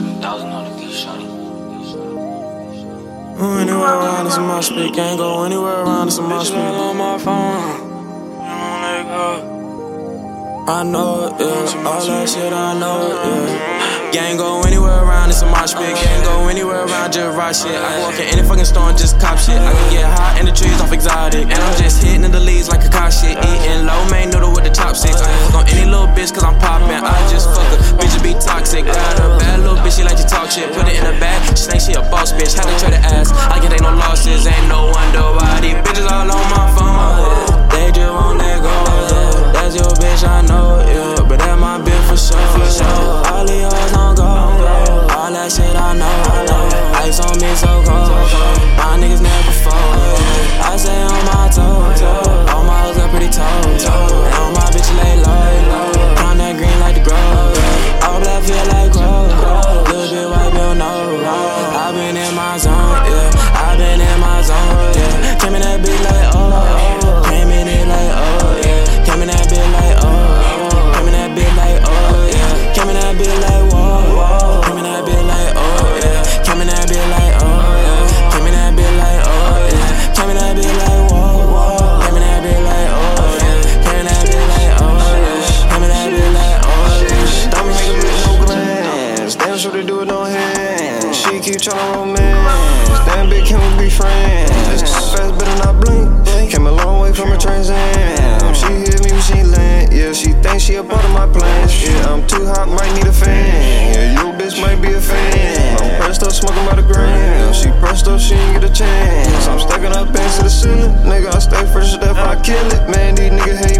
$7,000. Anywhere around this a mosh. Can't go anywhere around this a mosh pit. on my phone. I know it, yeah. All that shit, I know it, yeah. Gang go anywhere around, it's a mosh pit. Gang go anywhere around, just rock shit. I can walk in any fucking store and just cop shit. I can get high in the trees off exotic. And I'm just hitting the leaves like a cop shit. Eating lo mein noodle with the top six. I can fuck on any little bitch, cause I'm she a part of my plans. Yeah, I'm too hot, might need a fan. Yeah, your bitch might be a fan. I'm pressed up, smoking by the gram. She pressed up, she ain't get a chance. I'm stacking up bands to the ceiling. Nigga, I stay fresh as I kill it. Man, these niggas hate